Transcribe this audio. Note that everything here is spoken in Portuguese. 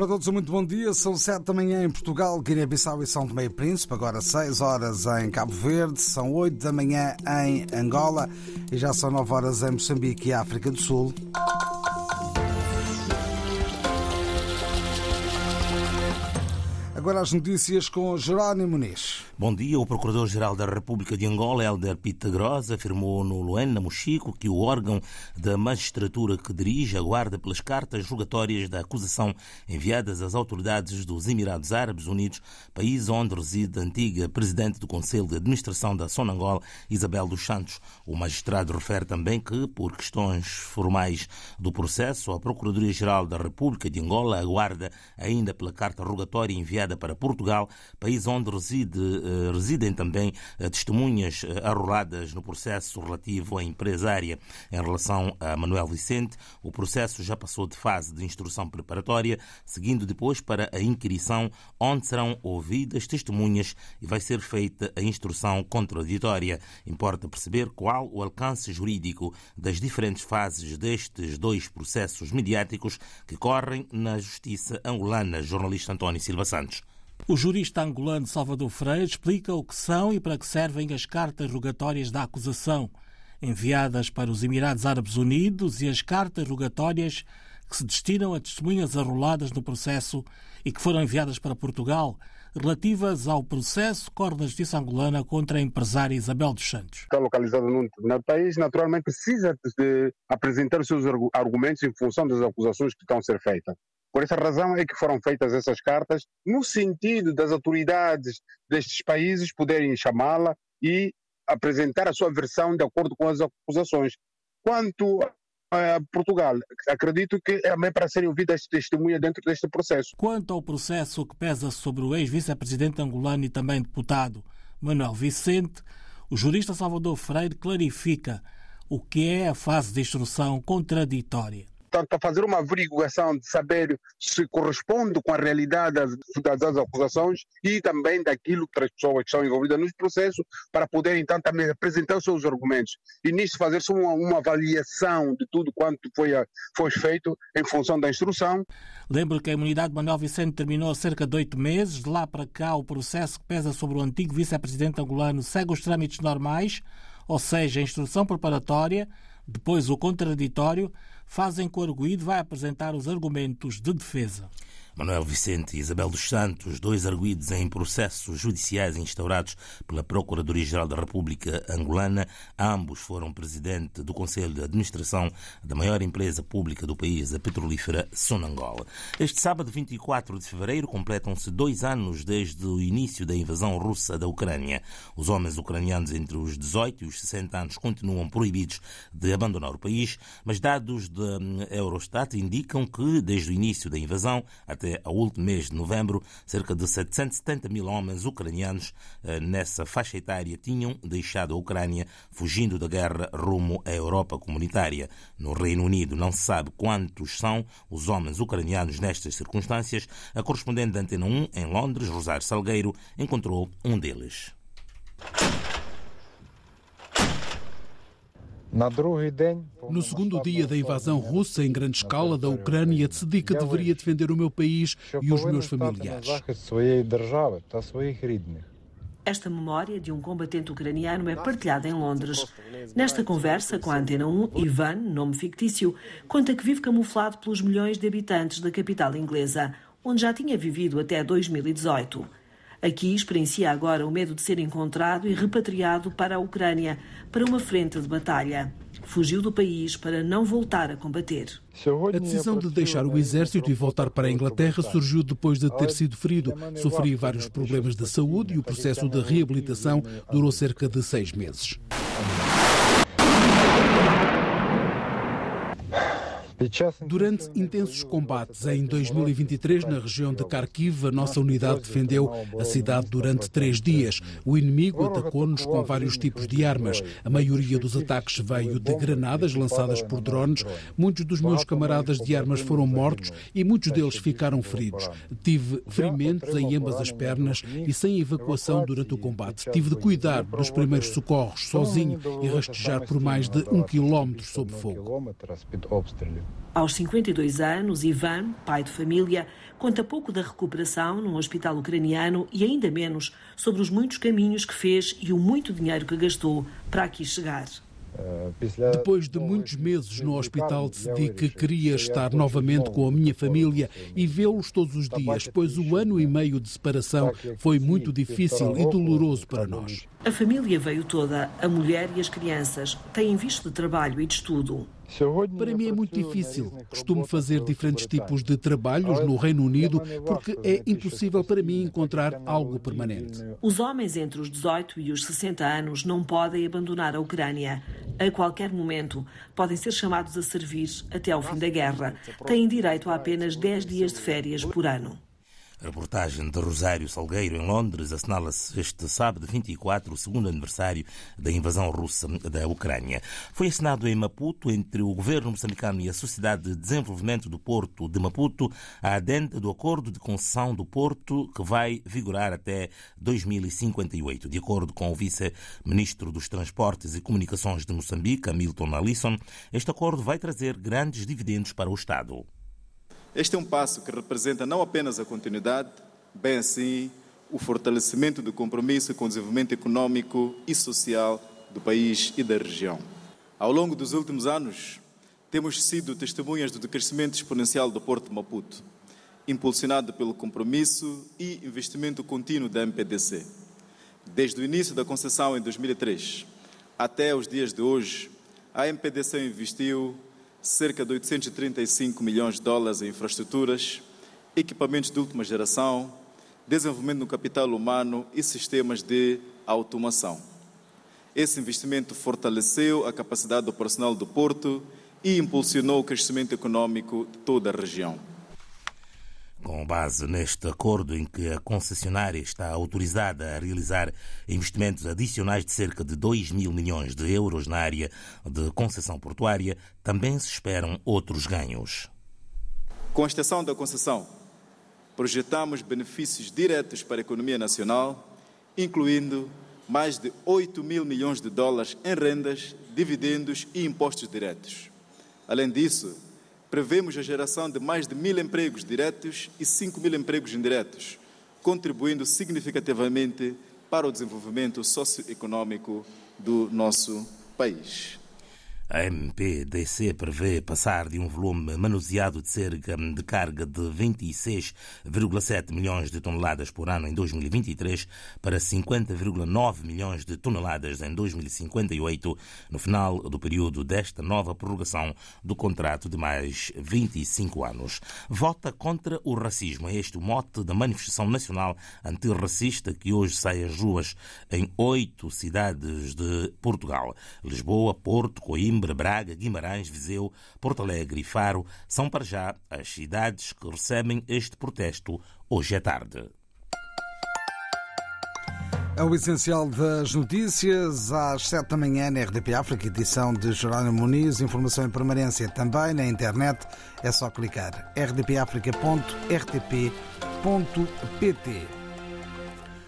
para todos, muito bom dia. São sete da manhã em Portugal, Guiné-Bissau e São Tomé e Príncipe. Agora seis horas em Cabo Verde, são oito da manhã em Angola e já são nove horas em Moçambique e África do Sul. Agora as notícias com Jerónimo Muniz. Bom dia. O Procurador-Geral da República de Angola, Helder Pitagrosa, afirmou no Luena Mochico que o órgão da magistratura que dirige aguarda pelas cartas rogatórias da acusação enviadas às autoridades dos Emirados Árabes Unidos, país onde reside a antiga presidente do Conselho de Administração da Sonangol, Isabel dos Santos. O magistrado refere também que, por questões formais do processo, a Procuradoria-Geral da República de Angola aguarda ainda pela carta rogatória enviada para Portugal, país onde reside eh, residem também eh, testemunhas eh, arroladas no processo relativo à empresária. Em relação a Manuel Vicente, o processo já passou de fase de instrução preparatória, seguindo depois para a inquirição, onde serão ouvidas testemunhas e vai ser feita a instrução contraditória. Importa perceber qual o alcance jurídico das diferentes fases destes dois processos mediáticos que correm na justiça angolana. Jornalista António Silva Santos. O jurista angolano Salvador Freire explica o que são e para que servem as cartas rogatórias da acusação, enviadas para os Emirados Árabes Unidos, e as cartas rogatórias que se destinam a testemunhas arroladas no processo e que foram enviadas para Portugal, relativas ao processo corre na justiça angolana contra a empresária Isabel dos Santos. Está localizado no país, naturalmente precisa de apresentar os seus argumentos em função das acusações que estão a ser feitas. Por essa razão é que foram feitas essas cartas, no sentido das autoridades destes países poderem chamá-la e apresentar a sua versão de acordo com as acusações. Quanto a Portugal, acredito que é para serem ouvidas testemunhas dentro deste processo. Quanto ao processo que pesa sobre o ex-vice-presidente angolano e também deputado Manuel Vicente, o jurista Salvador Freire clarifica o que é a fase de instrução contraditória portanto, para fazer uma averiguação de saber se corresponde com a realidade das, das acusações e também daquilo que as pessoas que estão envolvidas nos processos, para poder então também apresentar os seus argumentos. E nisso fazer-se uma, uma, avaliação de tudo quanto foi, foi feito em função da instrução. Lembro que a imunidade de Manuel Vicente terminou há cerca de oito meses. De lá para cá, o processo que pesa sobre o antigo vice-presidente angolano segue os trâmites normais, ou seja, a instrução preparatória, depois o contraditório, fazem que o arguído vai apresentar os argumentos de defesa. Manuel Vicente e Isabel dos Santos, dois arguídos em processos judiciais instaurados pela Procuradoria-Geral da República Angolana, ambos foram presidente do Conselho de Administração da maior empresa pública do país, a petrolífera Sonangol. Este sábado, 24 de fevereiro, completam-se dois anos desde o início da invasão russa da Ucrânia. Os homens ucranianos entre os 18 e os 60 anos continuam proibidos de abandonar o país, mas dados da Eurostat indicam que, desde o início da invasão até até ao último mês de novembro, cerca de 770 mil homens ucranianos eh, nessa faixa etária tinham deixado a Ucrânia fugindo da guerra rumo à Europa comunitária. No Reino Unido não se sabe quantos são os homens ucranianos nestas circunstâncias. A correspondente da Antena 1 em Londres, Rosário Salgueiro, encontrou um deles. No segundo dia da invasão russa em grande escala da Ucrânia, decidi que deveria defender o meu país e os meus familiares. Esta memória de um combatente ucraniano é partilhada em Londres. Nesta conversa com a Antena 1, Ivan, nome fictício, conta que vive camuflado pelos milhões de habitantes da capital inglesa, onde já tinha vivido até 2018. Aqui experiencia agora o medo de ser encontrado e repatriado para a Ucrânia, para uma frente de batalha. Fugiu do país para não voltar a combater. A decisão de deixar o exército e voltar para a Inglaterra surgiu depois de ter sido ferido. Sofri vários problemas de saúde e o processo de reabilitação durou cerca de seis meses. Durante intensos combates em 2023 na região de Kharkiv, a nossa unidade defendeu a cidade durante três dias. O inimigo atacou-nos com vários tipos de armas. A maioria dos ataques veio de granadas lançadas por drones. Muitos dos meus camaradas de armas foram mortos e muitos deles ficaram feridos. Tive ferimentos em ambas as pernas e sem evacuação durante o combate. Tive de cuidar dos primeiros socorros sozinho e rastejar por mais de um quilómetro sob fogo. Aos 52 anos, Ivan, pai de família, conta pouco da recuperação num hospital ucraniano e ainda menos sobre os muitos caminhos que fez e o muito dinheiro que gastou para aqui chegar. Depois de muitos meses no hospital, decidi que queria estar novamente com a minha família e vê-los todos os dias, pois o ano e meio de separação foi muito difícil e doloroso para nós. A família veio toda, a mulher e as crianças, têm visto de trabalho e de estudo. Para mim é muito difícil. Costumo fazer diferentes tipos de trabalhos no Reino Unido porque é impossível para mim encontrar algo permanente. Os homens entre os 18 e os 60 anos não podem abandonar a Ucrânia. A qualquer momento podem ser chamados a servir até ao fim da guerra. Têm direito a apenas 10 dias de férias por ano. A reportagem de Rosário Salgueiro, em Londres, assinala-se este sábado 24, o segundo aniversário da invasão russa da Ucrânia. Foi assinado em Maputo, entre o governo moçambicano e a Sociedade de Desenvolvimento do Porto de Maputo, a adenda do acordo de concessão do Porto, que vai vigorar até 2058. De acordo com o vice-ministro dos Transportes e Comunicações de Moçambique, Hamilton Alisson, este acordo vai trazer grandes dividendos para o Estado. Este é um passo que representa não apenas a continuidade, bem assim o fortalecimento do compromisso com o desenvolvimento econômico e social do país e da região. Ao longo dos últimos anos, temos sido testemunhas do crescimento exponencial do Porto de Maputo, impulsionado pelo compromisso e investimento contínuo da MPDC. Desde o início da concessão em 2003 até os dias de hoje, a MPDC investiu cerca de 835 milhões de dólares em infraestruturas, equipamentos de última geração, desenvolvimento no capital humano e sistemas de automação. Esse investimento fortaleceu a capacidade operacional do porto e impulsionou o crescimento econômico de toda a região. Com base neste acordo em que a concessionária está autorizada a realizar investimentos adicionais de cerca de 2 mil milhões de euros na área de concessão portuária, também se esperam outros ganhos. Com a extensão da concessão, projetamos benefícios diretos para a economia nacional, incluindo mais de 8 mil milhões de dólares em rendas, dividendos e impostos diretos. Além disso, prevemos a geração de mais de mil empregos diretos e 5 mil empregos indiretos, contribuindo significativamente para o desenvolvimento socioeconômico do nosso país. A MPDC prevê passar de um volume manuseado de cerca de carga de 26,7 milhões de toneladas por ano em 2023 para 50,9 milhões de toneladas em 2058, no final do período desta nova prorrogação do contrato de mais 25 anos. Vota contra o racismo. É este o mote da manifestação nacional antirracista que hoje sai às ruas em oito cidades de Portugal: Lisboa, Porto, Coimbra, Coimbra, Braga, Guimarães, Viseu, Porto Alegre e Faro são para já as cidades que recebem este protesto hoje à tarde. É o essencial das notícias às 7 da manhã na RDP África, edição de Jerónimo Muniz. Informação em permanência também na internet. É só clicar rdpafrica.rtp.pt.